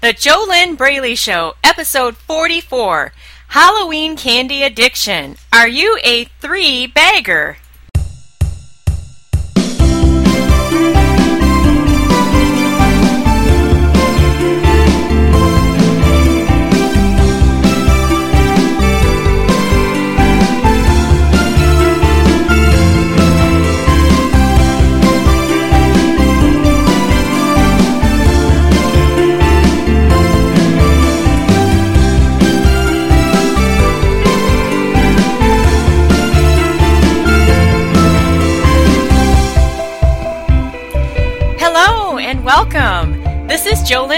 The JoLynn Braley Show, episode 44 Halloween Candy Addiction. Are you a three bagger?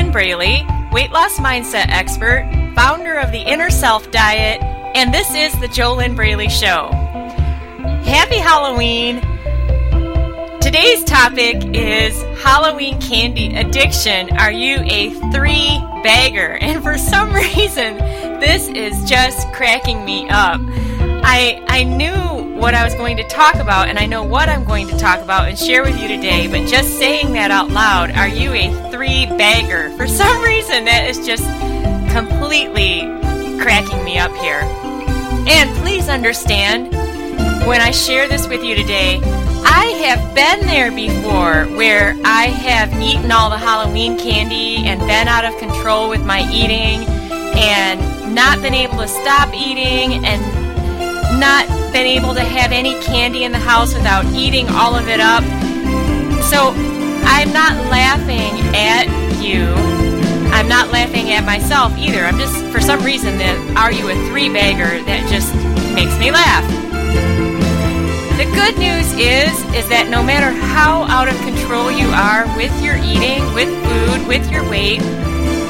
JoLynn Braley, weight loss mindset expert, founder of the Inner Self Diet, and this is the JoLynn Braley Show. Happy Halloween! Today's topic is Halloween candy addiction. Are you a three bagger? And for some reason, this is just cracking me up. I I knew what I was going to talk about, and I know what I'm going to talk about and share with you today. But just saying that out loud, are you a three bagger? For some reason, that is just completely cracking me up here. And please understand, when I share this with you today, I have been there before where I have eaten all the Halloween candy and been out of control with my eating and not been able to stop eating and not been able to have any candy in the house without eating all of it up. So I'm not laughing at you. I'm not laughing at myself either. I'm just, for some reason, that are you a three bagger that just makes me laugh. The good news is, is that no matter how out of control you are with your eating, with food, with your weight,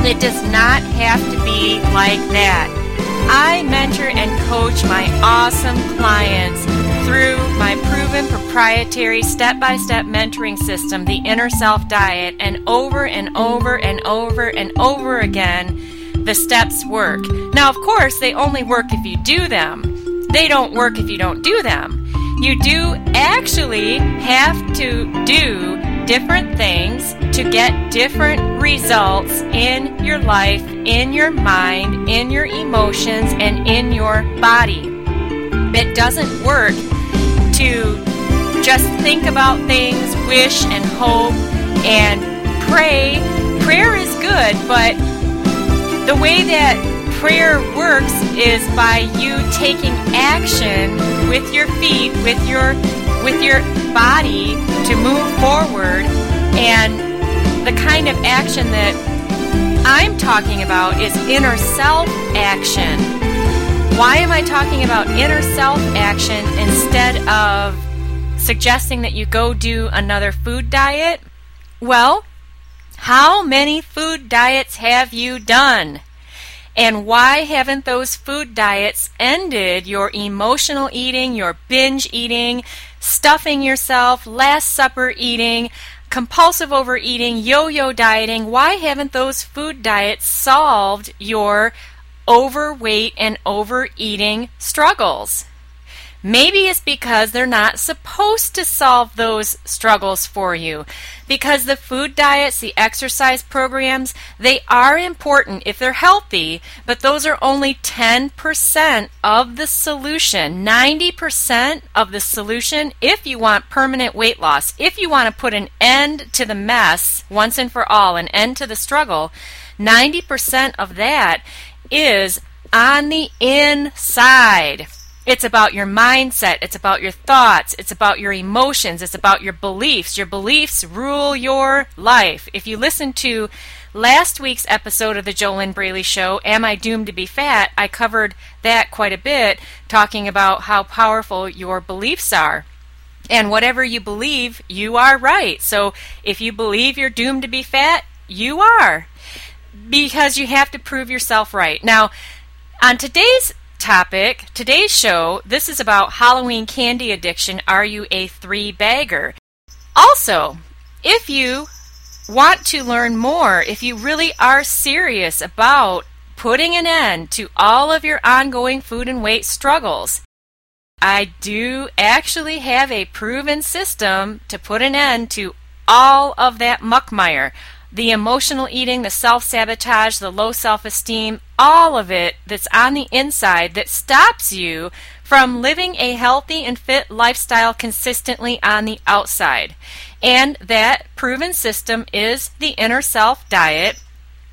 it does not have to be like that. I mentor and coach my awesome clients through my proven proprietary step by step mentoring system, the Inner Self Diet, and over and over and over and over again, the steps work. Now, of course, they only work if you do them, they don't work if you don't do them. You do actually have to do different things to get different results in your life, in your mind, in your emotions, and in your body. It doesn't work to just think about things, wish and hope, and pray. Prayer is good, but the way that prayer works is by you taking action with your feet, with your with your body to move forward and the kind of action that I'm talking about is inner self action. Why am I talking about inner self action instead of suggesting that you go do another food diet? Well, how many food diets have you done? And why haven't those food diets ended your emotional eating, your binge eating, stuffing yourself, Last Supper eating, compulsive overeating, yo yo dieting? Why haven't those food diets solved your overweight and overeating struggles? Maybe it's because they're not supposed to solve those struggles for you. Because the food diets, the exercise programs, they are important if they're healthy, but those are only 10% of the solution. 90% of the solution if you want permanent weight loss, if you want to put an end to the mess once and for all, an end to the struggle, 90% of that is on the inside. It's about your mindset. It's about your thoughts. It's about your emotions. It's about your beliefs. Your beliefs rule your life. If you listen to last week's episode of the JoLynn Braley Show, Am I Doomed to Be Fat? I covered that quite a bit, talking about how powerful your beliefs are. And whatever you believe, you are right. So if you believe you're doomed to be fat, you are. Because you have to prove yourself right. Now, on today's topic, today's show, this is about Halloween candy addiction. Are you a three bagger? Also, if you want to learn more, if you really are serious about putting an end to all of your ongoing food and weight struggles, I do actually have a proven system to put an end to all of that muckmire. The emotional eating, the self sabotage, the low self esteem, all of it that's on the inside that stops you from living a healthy and fit lifestyle consistently on the outside. And that proven system is the inner self diet.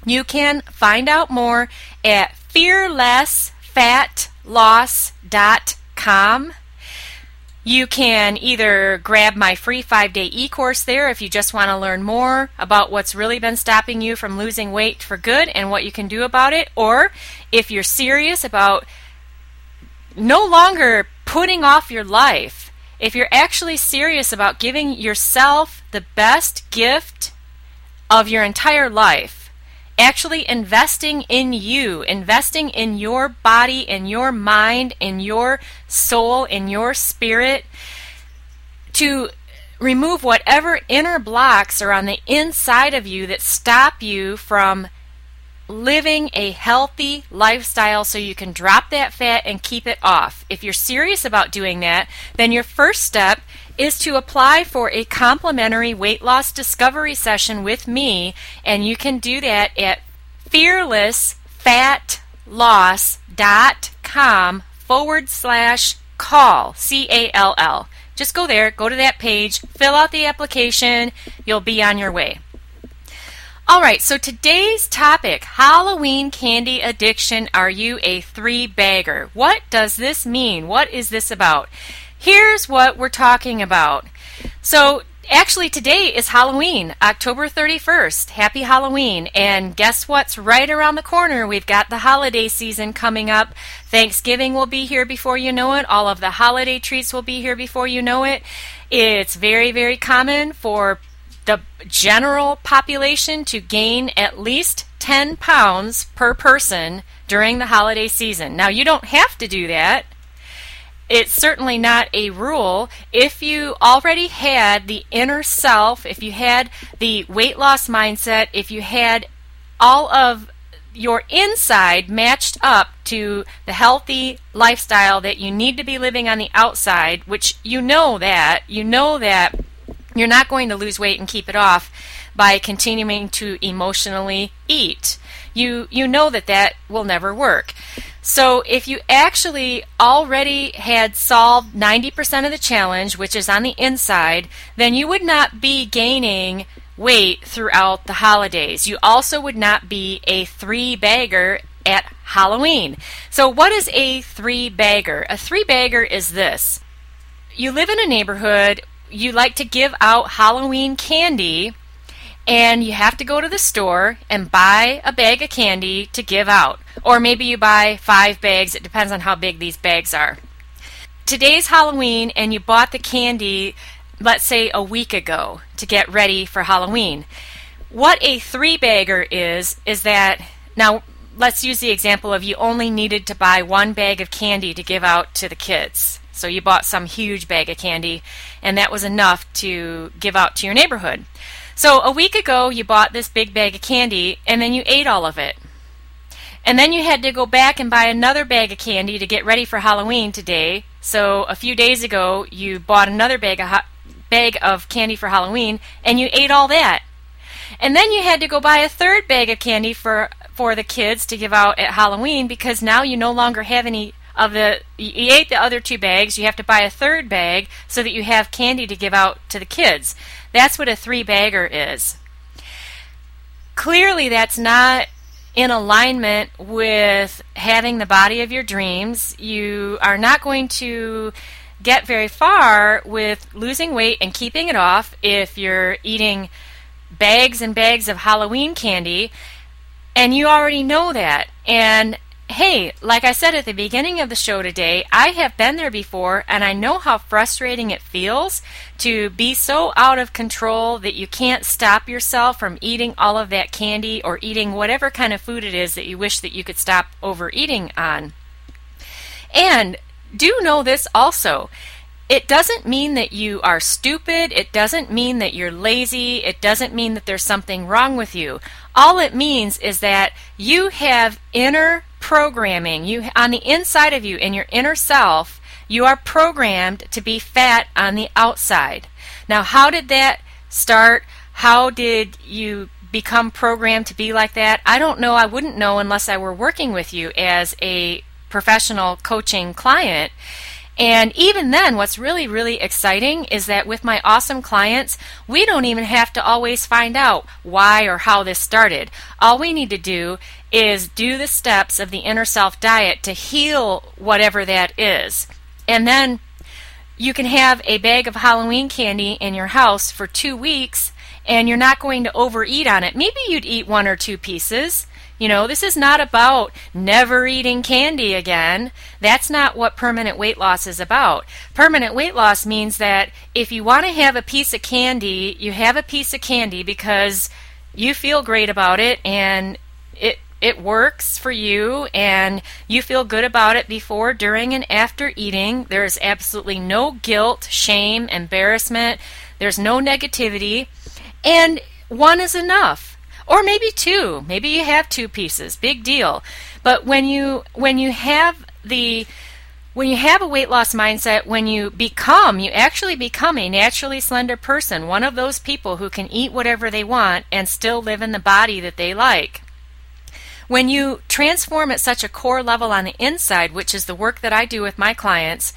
You can find out more at fearlessfatloss.com. You can either grab my free five day e course there if you just want to learn more about what's really been stopping you from losing weight for good and what you can do about it, or if you're serious about no longer putting off your life, if you're actually serious about giving yourself the best gift of your entire life, actually investing in you, investing in your body, in your mind, in your soul, in your spirit to remove whatever inner blocks are on the inside of you that stop you from living a healthy lifestyle so you can drop that fat and keep it off. If you're serious about doing that, then your first step is to apply for a complimentary weight loss discovery session with me, and you can do that at fearlessfatloss.com forward slash call, C A L L. Just go there, go to that page, fill out the application, you'll be on your way. All right, so today's topic Halloween candy addiction. Are you a three bagger? What does this mean? What is this about? Here's what we're talking about. So, actually, today is Halloween, October 31st. Happy Halloween. And guess what's right around the corner? We've got the holiday season coming up. Thanksgiving will be here before you know it. All of the holiday treats will be here before you know it. It's very, very common for the general population to gain at least 10 pounds per person during the holiday season. Now, you don't have to do that it's certainly not a rule. If you already had the inner self, if you had the weight loss mindset, if you had all of your inside matched up to the healthy lifestyle that you need to be living on the outside, which you know that, you know that you're not going to lose weight and keep it off by continuing to emotionally eat. You you know that that will never work. So if you actually already had solved 90% of the challenge, which is on the inside, then you would not be gaining weight throughout the holidays. You also would not be a three bagger at Halloween. So, what is a three bagger? A three bagger is this you live in a neighborhood, you like to give out Halloween candy and you have to go to the store and buy a bag of candy to give out. Or maybe you buy five bags, it depends on how big these bags are. Today's Halloween, and you bought the candy, let's say a week ago, to get ready for Halloween. What a three bagger is, is that now let's use the example of you only needed to buy one bag of candy to give out to the kids. So you bought some huge bag of candy, and that was enough to give out to your neighborhood. So a week ago, you bought this big bag of candy and then you ate all of it. And then you had to go back and buy another bag of candy to get ready for Halloween today. So a few days ago, you bought another bag of, bag of candy for Halloween and you ate all that. And then you had to go buy a third bag of candy for for the kids to give out at Halloween because now you no longer have any of the you ate the other two bags, you have to buy a third bag so that you have candy to give out to the kids. That's what a three bagger is. Clearly, that's not in alignment with having the body of your dreams. You are not going to get very far with losing weight and keeping it off if you're eating bags and bags of Halloween candy. And you already know that. And Hey, like I said at the beginning of the show today, I have been there before and I know how frustrating it feels to be so out of control that you can't stop yourself from eating all of that candy or eating whatever kind of food it is that you wish that you could stop overeating on. And do know this also. It doesn't mean that you are stupid. It doesn't mean that you're lazy. It doesn't mean that there's something wrong with you. All it means is that you have inner programming. You on the inside of you in your inner self, you are programmed to be fat on the outside. Now, how did that start? How did you become programmed to be like that? I don't know. I wouldn't know unless I were working with you as a professional coaching client. And even then, what's really, really exciting is that with my awesome clients, we don't even have to always find out why or how this started. All we need to do is do the steps of the inner self diet to heal whatever that is. And then you can have a bag of Halloween candy in your house for two weeks and you're not going to overeat on it. Maybe you'd eat one or two pieces you know, this is not about never eating candy again. That's not what permanent weight loss is about. Permanent weight loss means that if you want to have a piece of candy, you have a piece of candy because you feel great about it and it it works for you and you feel good about it before, during, and after eating. There is absolutely no guilt, shame, embarrassment. There's no negativity. And one is enough or maybe two. Maybe you have two pieces. Big deal. But when you when you have the when you have a weight loss mindset, when you become, you actually become a naturally slender person, one of those people who can eat whatever they want and still live in the body that they like. When you transform at such a core level on the inside, which is the work that I do with my clients,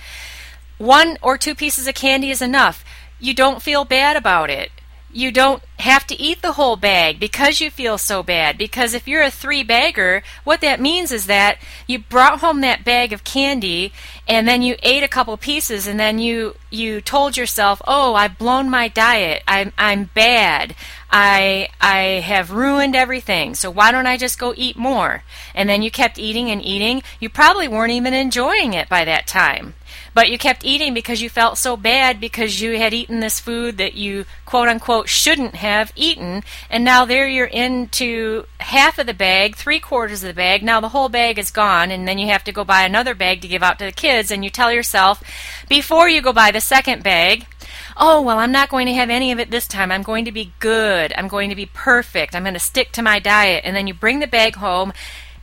one or two pieces of candy is enough. You don't feel bad about it you don't have to eat the whole bag because you feel so bad. Because if you're a three bagger, what that means is that you brought home that bag of candy and then you ate a couple pieces and then you you told yourself, "Oh, I've blown my diet. I'm I'm bad. I I have ruined everything. So why don't I just go eat more?" And then you kept eating and eating. You probably weren't even enjoying it by that time. But you kept eating because you felt so bad because you had eaten this food that you quote unquote shouldn't have eaten. And now there you're into half of the bag, three quarters of the bag. Now the whole bag is gone. And then you have to go buy another bag to give out to the kids. And you tell yourself before you go buy the second bag, oh, well, I'm not going to have any of it this time. I'm going to be good. I'm going to be perfect. I'm going to stick to my diet. And then you bring the bag home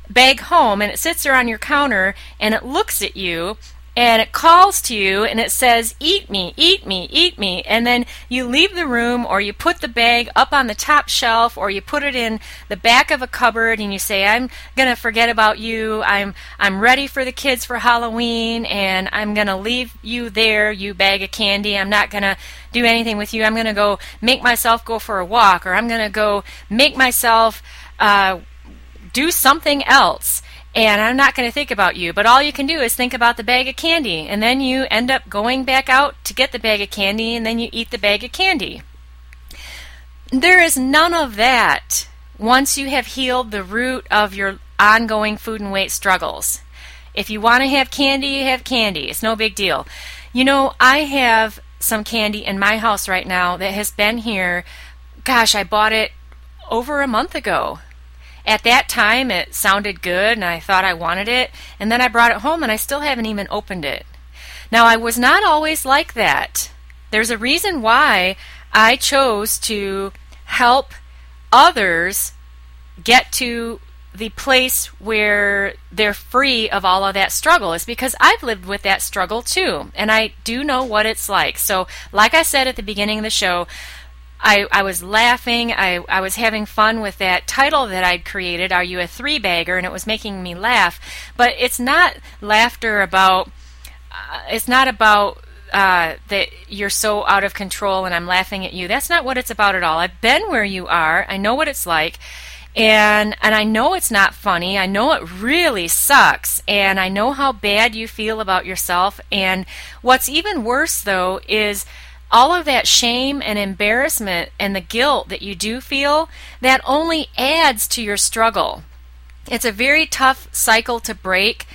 bag home and it sits there on your counter and it looks at you and it calls to you and it says, Eat me, eat me, eat me. And then you leave the room or you put the bag up on the top shelf or you put it in the back of a cupboard and you say, I'm going to forget about you. I'm, I'm ready for the kids for Halloween and I'm going to leave you there, you bag of candy. I'm not going to do anything with you. I'm going to go make myself go for a walk or I'm going to go make myself uh, do something else and I'm not going to think about you. But all you can do is think about the bag of candy, and then you end up going back out to get the bag of candy, and then you eat the bag of candy. There is none of that once you have healed the root of your ongoing food and weight struggles. If you want to have candy, you have candy. It's no big deal. You know, I have some candy in my house right now that has been here. Gosh, I bought it over a month ago at that time it sounded good and I thought I wanted it, and then I brought it home and I still haven't even opened it. Now, I was not always like that. There's a reason why I chose to help others get to the place where they're free of all of that struggle is because I've lived with that struggle too, and I do know what it's like. So, like I said at the beginning of the show, I, I was laughing. I, I was having fun with that title that I'd created, Are You a Three Bagger? And it was making me laugh. But it's not laughter about, uh, it's not about uh, that you're so out of control and I'm laughing at you. That's not what it's about at all. I've been where you are. I know what it's like. And and I know it's not funny. I know it really sucks and I know how bad you feel about yourself and what's even worse though is all of that shame and embarrassment and the guilt that you do feel, that only adds to your struggle. It's a very tough cycle to break,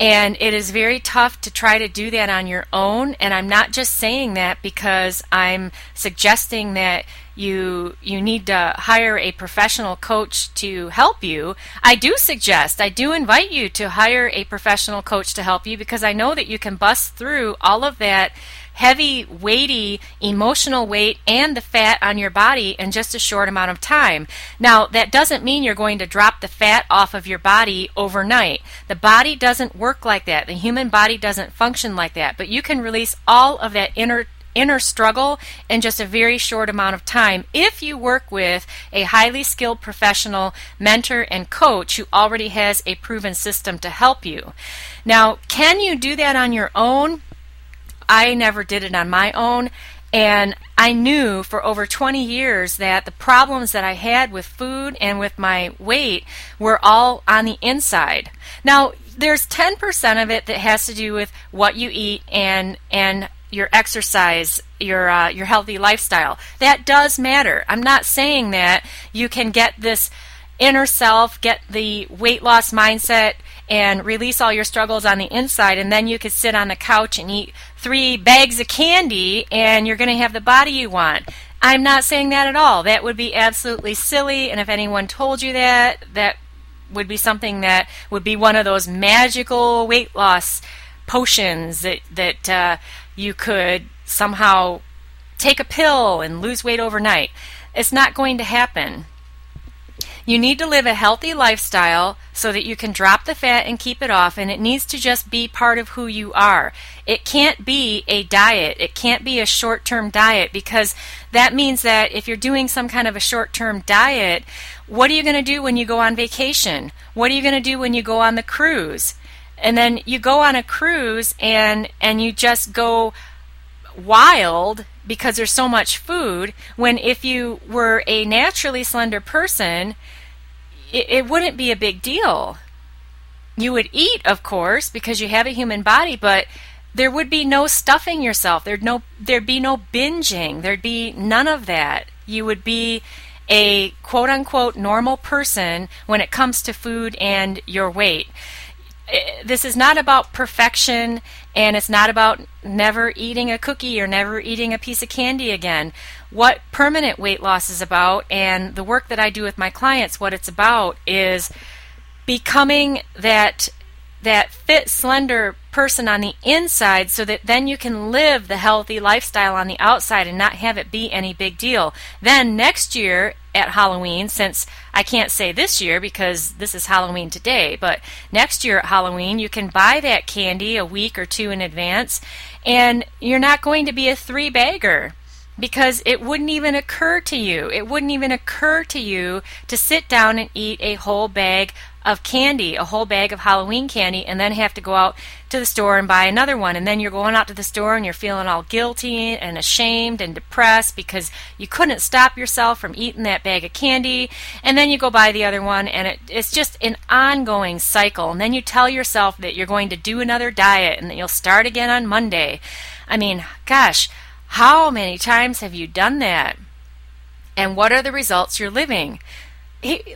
and it is very tough to try to do that on your own. And I'm not just saying that because I'm suggesting that you you need to hire a professional coach to help you. I do suggest, I do invite you to hire a professional coach to help you because I know that you can bust through all of that heavy, weighty, emotional weight and the fat on your body in just a short amount of time. Now, that doesn't mean you're going to drop the fat off of your body overnight. The body doesn't work like that. The human body doesn't function like that. But you can release all of that inner inner struggle in just a very short amount of time if you work with a highly skilled professional mentor and coach who already has a proven system to help you. Now, can you do that on your own? I never did it on my own. And I knew for over 20 years that the problems that I had with food and with my weight were all on the inside. Now, there's 10% of it that has to do with what you eat and and your exercise, your uh, your healthy lifestyle. That does matter. I'm not saying that you can get this inner self, get the weight loss mindset, and release all your struggles on the inside, and then you could sit on the couch and eat three bags of candy, and you're going to have the body you want. I'm not saying that at all. That would be absolutely silly, and if anyone told you that, that would be something that would be one of those magical weight loss potions that that uh, you could somehow take a pill and lose weight overnight. It's not going to happen. You need to live a healthy lifestyle so that you can drop the fat and keep it off, and it needs to just be part of who you are. It can't be a diet. It can't be a short term diet because that means that if you're doing some kind of a short term diet, what are you going to do when you go on vacation? What are you going to do when you go on the cruise? And then you go on a cruise and and you just go wild because there's so much food when if you were a naturally slender person it, it wouldn't be a big deal. You would eat of course because you have a human body but there would be no stuffing yourself. There'd no there'd be no binging. There'd be none of that. You would be a quote unquote normal person when it comes to food and your weight Eh, this is not about perfection and it's not about never eating a cookie or never eating a piece of candy again. What permanent weight loss is about and the work that I do with my clients, what it's about is becoming that that fit slender person on the inside so that then you can live the healthy lifestyle on the outside and not have it be any big deal. Then next year at Halloween, since I can't say this year because this is Halloween today, but next year at Halloween, you can buy that candy a week or two in advance and you're not going to be a three bagger because it wouldn't even occur to you. It wouldn't even occur to you to sit down and eat a whole bag of candy, a whole bag of Halloween candy, and then have to go out to the store and buy another one. And then you're going out to the store and you're feeling all guilty and ashamed and depressed because you couldn't stop yourself from eating that bag of candy. And then you go buy the other one, and it, it's just an ongoing cycle. And then you tell yourself that you're going to do another diet and that you'll start again on Monday. I mean, gosh, how many times have you done that? And what are the results you're living?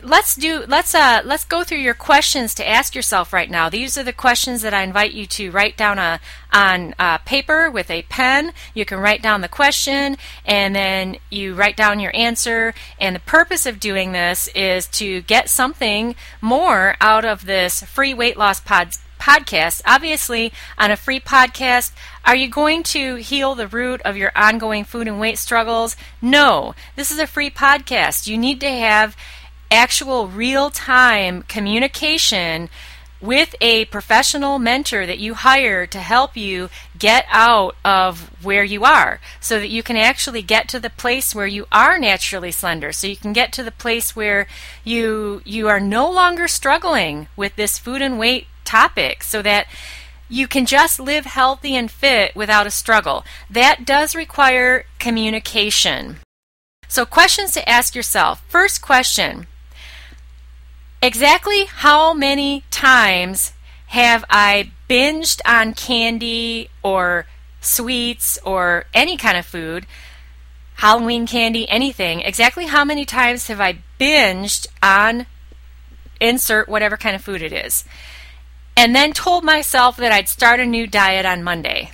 Let's do let's uh let's go through your questions to ask yourself right now. These are the questions that I invite you to write down a, uh, on uh, paper with a pen. You can write down the question and then you write down your answer. And the purpose of doing this is to get something more out of this free weight loss pod podcast. Obviously, on a free podcast, are you going to heal the root of your ongoing food and weight struggles? No. This is a free podcast. You need to have actual real time communication with a professional mentor that you hire to help you get out of where you are so that you can actually get to the place where you are naturally slender so you can get to the place where you you are no longer struggling with this food and weight topic so that you can just live healthy and fit without a struggle. That does require communication. So questions to ask yourself. First question Exactly how many times have I binged on candy or sweets or any kind of food, Halloween candy, anything? Exactly how many times have I binged on insert whatever kind of food it is? And then told myself that I'd start a new diet on Monday.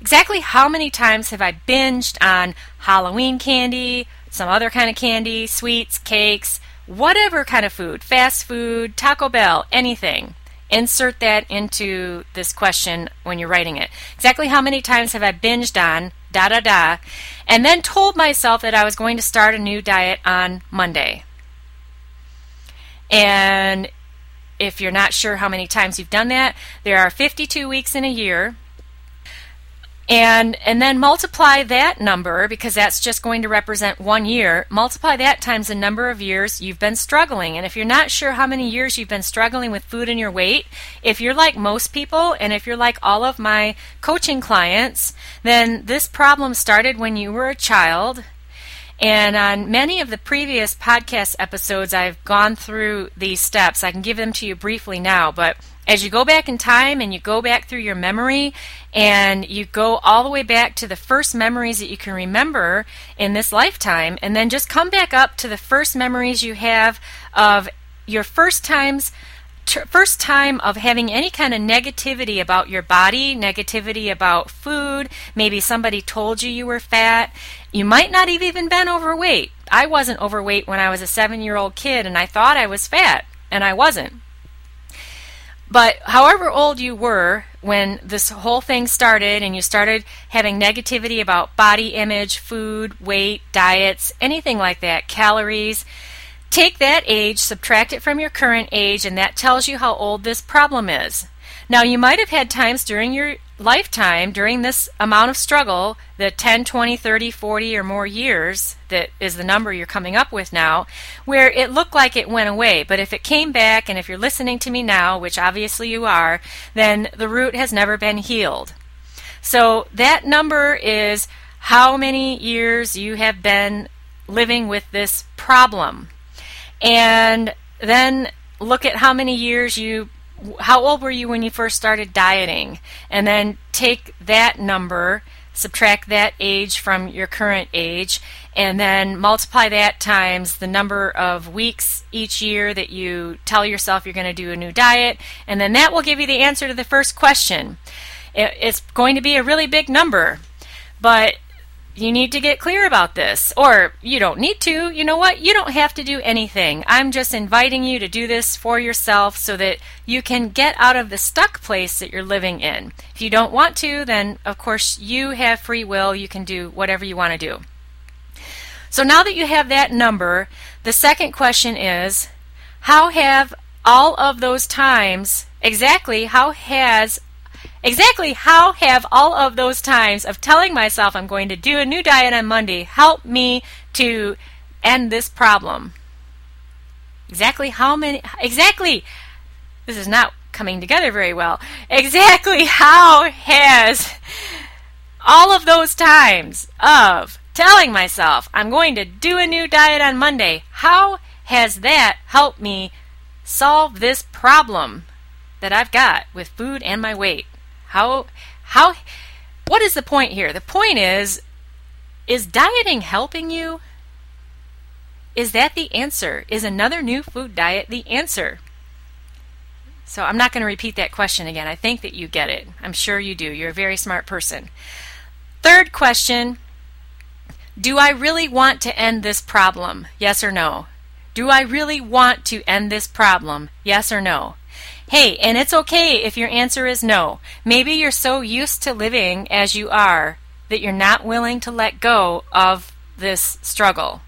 Exactly how many times have I binged on Halloween candy, some other kind of candy, sweets, cakes, whatever kind of food, fast food, Taco Bell, anything. Insert that into this question when you're writing it. Exactly how many times have I binged on da da da, and then told myself that I was going to start a new diet on Monday. And if you're not sure how many times you've done that, there are 52 weeks in a year. And and then multiply that number because that's just going to represent one year. Multiply that times the number of years you've been struggling. And if you're not sure how many years you've been struggling with food and your weight if you're like most people and if you're like all of my coaching clients then this problem started when you were a child. And on many of the previous podcast episodes, I've gone through these steps. I can give them to you briefly now, but as you go back in time and you go back through your memory and you go all the way back to the first memories that you can remember in this lifetime, and then just come back up to the first memories you have of your first times first time of having any kind of negativity about your body, negativity about food, maybe somebody told you you were fat, you might not have even been overweight. I wasn't overweight when I was a 7-year-old kid and I thought I was fat and I wasn't. But however old you were when this whole thing started and you started having negativity about body image, food, weight, diets, anything like that, calories, take that age, subtract it from your current age, and that tells you how old this problem is. Now, you might have had times during your lifetime, during this amount of struggle, the 10, 20, 30, 40 or more years that is the number you're coming up with now, where it looked like it went away. But if it came back, and if you're listening to me now, which obviously you are, then the root has never been healed. So that number is how many years you have been living with this problem. And then look at how many years you how old were you when you first started dieting? And then take that number, subtract that age from your current age, and then multiply that times the number of weeks each year that you tell yourself you're going to do a new diet, and then that will give you the answer to the first question. It's going to be a really big number, but you need to get clear about this. Or you don't need to. You know what? You don't have to do anything. I'm just inviting you to do this for yourself so that you can get out of the stuck place that you're living in. If you don't want to, then of course you have free will. You can do whatever you want to do. So now that you have that number, the second question is how have all of those times, exactly how has Exactly how have all of those times of telling myself I'm going to do a new diet on Monday helped me to end this problem? Exactly how many, exactly, this is not coming together very well. Exactly how has all of those times of telling myself I'm going to do a new diet on Monday, how has that helped me solve this problem that I've got with food and my weight? How how what is the point here? The point is is dieting helping you? Is that the answer? Is another new food diet the answer? So I'm not going to repeat that question again. I think that you get it. I'm sure you do. You're a very smart person. Third question Do I really want to end this problem? Yes or no? Do I really want to end this problem? Yes or no? Hey, and it's okay if your answer is no. Maybe you're so used to living as you are that you're not willing to let go of this struggle.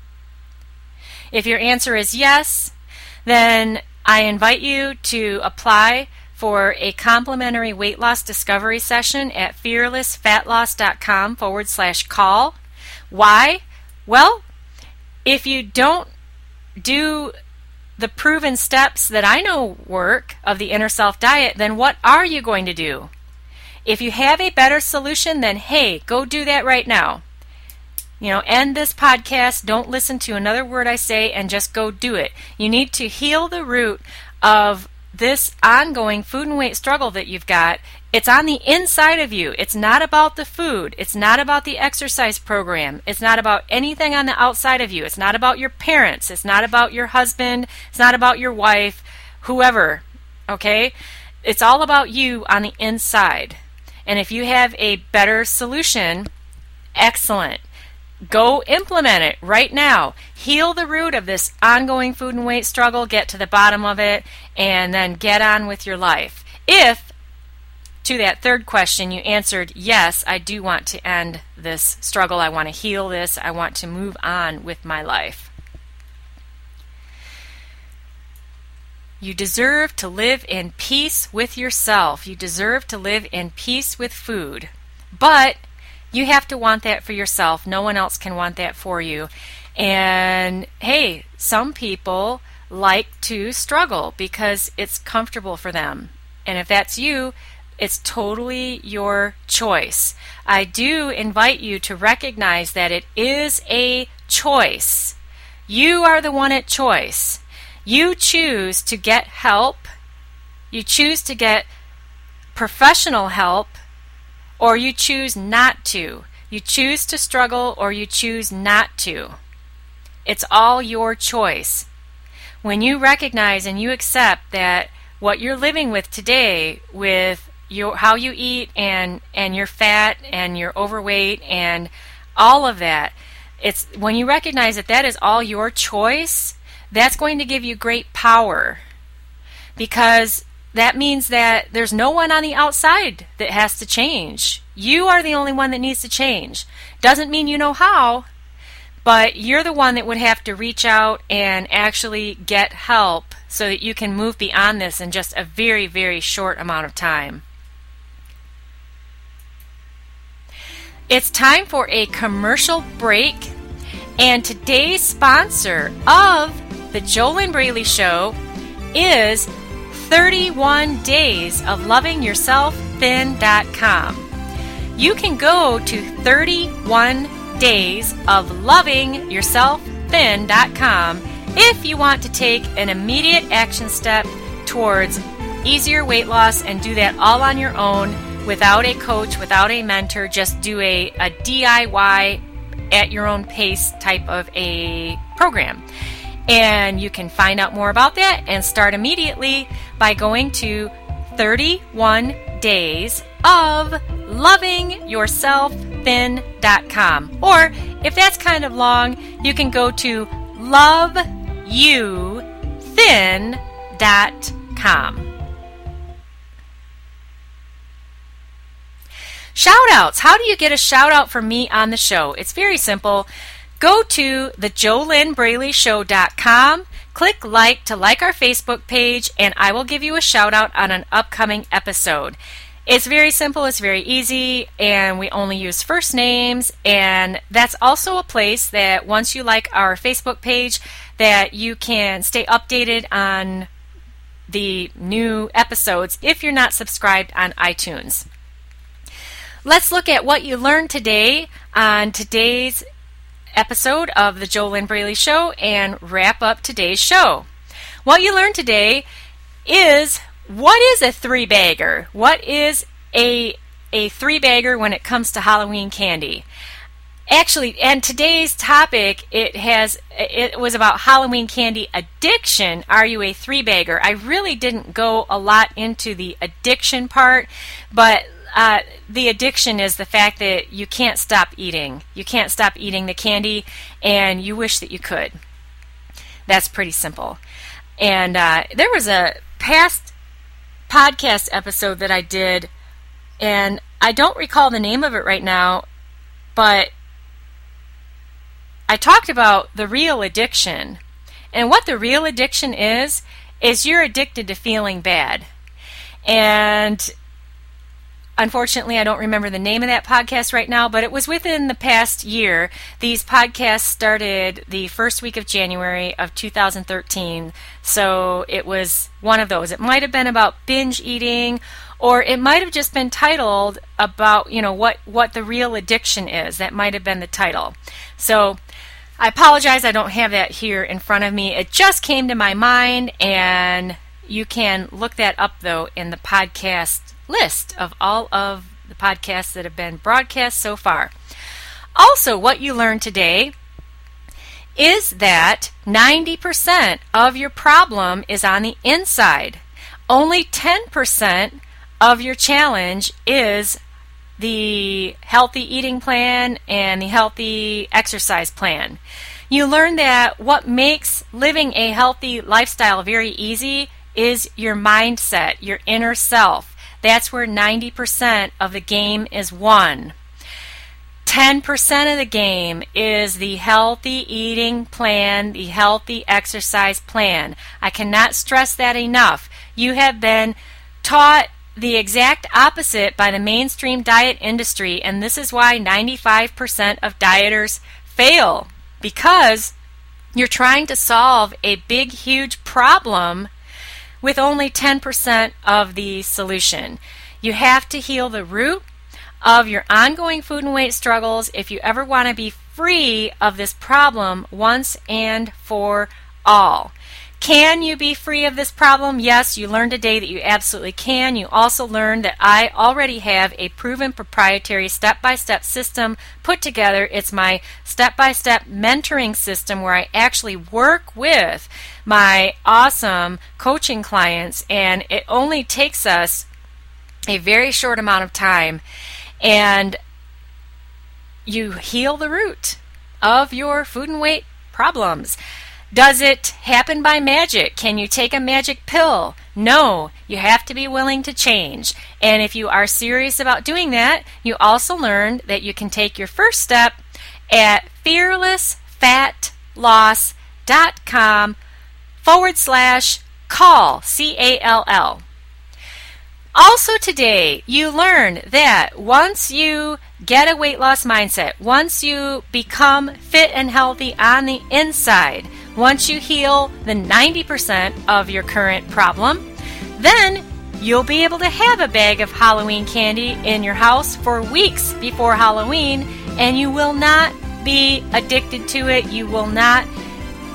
If your answer is yes, then I invite you to apply for a complimentary weight loss discovery session at fearlessfatloss.com forward slash call. Why? Well, if you don't do the proven steps that I know work of the inner self diet, then what are you going to do? If you have a better solution, then hey, go do that right now. You know, end this podcast, don't listen to another word I say, and just go do it. You need to heal the root of this ongoing food and weight struggle that you've got, it's on the inside of you. It's not about the food. It's not about the exercise program. It's not about anything on the outside of you. It's not about your parents. It's not about your husband. It's not about your wife, whoever. Okay? It's all about you on the inside. And if you have a better solution, excellent. Go implement it right now. Heal the root of this ongoing food and weight struggle, get to the bottom of it, and then get on with your life. If to that third question you answered, yes, I do want to end this struggle. I want to heal this. I want to move on with my life. You deserve to live in peace with yourself. You deserve to live in peace with food. But You have to want that for yourself. No one else can want that for you. And hey, some people like to struggle because it's comfortable for them. And if that's you, it's totally your choice. I do invite you to recognize that it is a choice. You are the one at choice. You choose to get help, you choose to get professional help, or you choose not to. You choose to struggle or you choose not to. It's all your choice. When you recognize and you accept that what you're living with today, with your how you eat and and you're fat and you're overweight and all of that, it's when you recognize that that is all your choice, that's going to give you great power. Because that means that there's no one on the outside that has to change. You are the only one that needs to change. Doesn't mean you know how, but you're the one that would have to reach out and actually get help so that you can move beyond this in just a very, very short amount of time. It's time for a commercial break, and today's sponsor of the Jolynn Braley Show is 31 Days of Loving Yourself Thin.com. You can go to 31 days of loving yourself thin.com if you want to take an immediate action step towards easier weight loss and do that all on your own without a coach, without a mentor, just do a, a DIY at your own pace type of a program. And you can find out more about that and start immediately by going to 31 days of lovingyourselfthin.com. Or if that's kind of long, you can go to love you loveyouthin.com. Shout outs. How do you get a shout out from me on the show? It's very simple. Go to thejolynnbraleyshow.com, click like to like our Facebook page, and I will give you a shout out on an upcoming episode. It's very simple, it's very easy, and we only use first names. And that's also a place that once you like our Facebook page, that you can stay updated on the new episodes if you're not subscribed on iTunes. Let's look at what you learned today on today's episode of the Jolynn Braley Show and wrap up today's show. What you learned today is what is a three bagger? What is a a three bagger when it comes to Halloween candy? Actually, and today's topic it has it was about Halloween candy addiction. Are you a three bagger? I really didn't go a lot into the addiction part, but uh, the addiction is the fact that you can't stop eating. You can't stop eating the candy, and you wish that you could. That's pretty simple. And uh, there was a past podcast episode that I did, and I don't recall the name of it right now, but I talked about the real addiction. And what the real addiction is, is you're addicted to feeling bad. And Unfortunately, I don't remember the name of that podcast right now, but it was within the past year. These podcasts started the first week of January of 2013. So it was one of those. It might have been about binge eating or it might have just been titled about, you know, what what the real addiction is. That might have been the title. So I apologize I don't have that here in front of me. It just came to my mind and you can look that up though in the podcast list of all of the podcasts that have been broadcast so far. Also, what you learned today is that 90% of your problem is on the inside. Only 10% of your challenge is the healthy eating plan and the healthy exercise plan. You learn that what makes living a healthy lifestyle very easy is your mindset, your inner self. That's where 90% of the game is won. 10% of the game is the healthy eating plan, the healthy exercise plan. I cannot stress that enough. You have been taught the exact opposite by the mainstream diet industry, and this is why 95% of dieters fail because you're trying to solve a big, huge problem with only 10% of the solution. You have to heal the root of your ongoing food and weight struggles if you ever want to be free of this problem once and for all. Can you be free of this problem? Yes, you learned today that you absolutely can. You also learned that I already have a proven proprietary step by step system put together. It's my step by step mentoring system where I actually work with my awesome coaching clients, and it only takes us a very short amount of time. And you heal the root of your food and weight problems. Does it happen by magic? Can you take a magic pill? No, you have to be willing to change. And if you are serious about doing that, you also learned that you can take your first step at fearlessfatloss.com forward slash call, C A L L. Also, today, you learn that once you get a weight loss mindset, once you become fit and healthy on the inside, once you heal the 90% of your current problem, then you'll be able to have a bag of Halloween candy in your house for weeks before Halloween, and you will not be addicted to it. You will not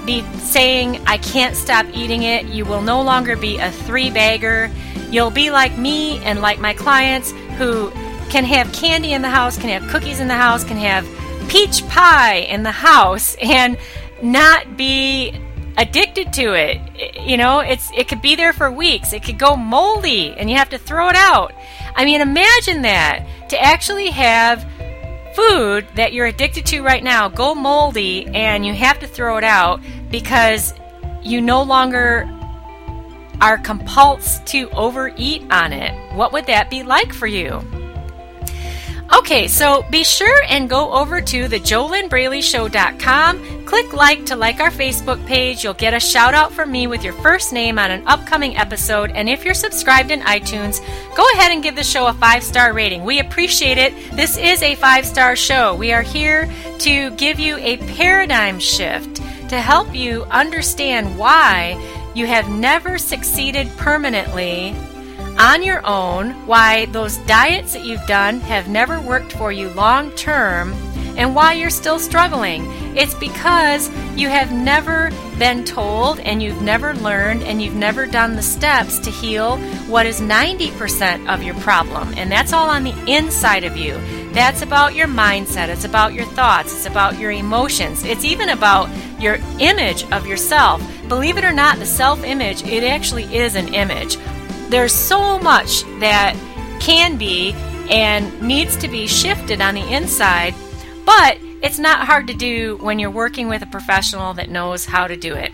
be saying, I can't stop eating it. You will no longer be a three bagger. You'll be like me and like my clients who can have candy in the house, can have cookies in the house, can have peach pie in the house, and not be addicted to it. You know, it's it could be there for weeks. It could go moldy and you have to throw it out. I mean, imagine that to actually have food that you're addicted to right now go moldy and you have to throw it out because you no longer are compulsed to overeat on it. What would that be like for you? Okay, so be sure and go over to the JoLynnBraleyShow.com. Click like to like our Facebook page. You'll get a shout out from me with your first name on an upcoming episode. And if you're subscribed in iTunes, go ahead and give the show a five star rating. We appreciate it. This is a five star show. We are here to give you a paradigm shift to help you understand why you have never succeeded permanently on your own why those diets that you've done have never worked for you long term and why you're still struggling. It's because you have never been told and you've never learned and you've never done the steps to heal what is 90% of your problem. And that's all on the inside of you. That's about your mindset, it's about your thoughts, it's about your emotions, it's even about your image of yourself. Believe it or not, the self image, it actually is an image there's so much that can be and needs to be shifted on the inside, but it's not hard to do when you're working with a professional that knows how to do it.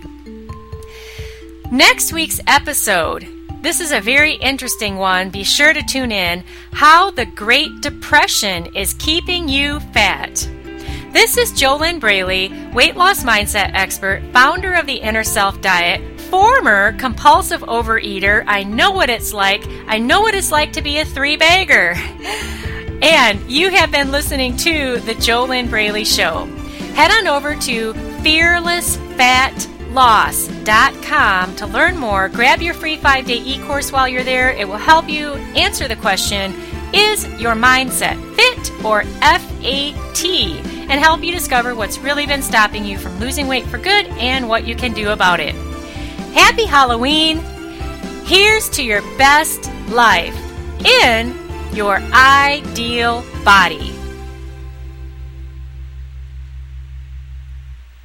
Next week's episode. This is a very interesting one. Be sure to tune in. How the Great Depression is Keeping You Fat. This is JoLynn Braley, weight loss mindset expert, founder of the Inner Self Diet, former compulsive overeater. I know what it's like. I know what it's like to be a three bagger. And you have been listening to The JoLynn Braley Show. Head on over to fearlessfatloss.com to learn more. Grab your free five day e course while you're there. It will help you answer the question Is your mindset fit or FAT? And help you discover what's really been stopping you from losing weight for good and what you can do about it. Happy Halloween! Here's to your best life in your ideal body.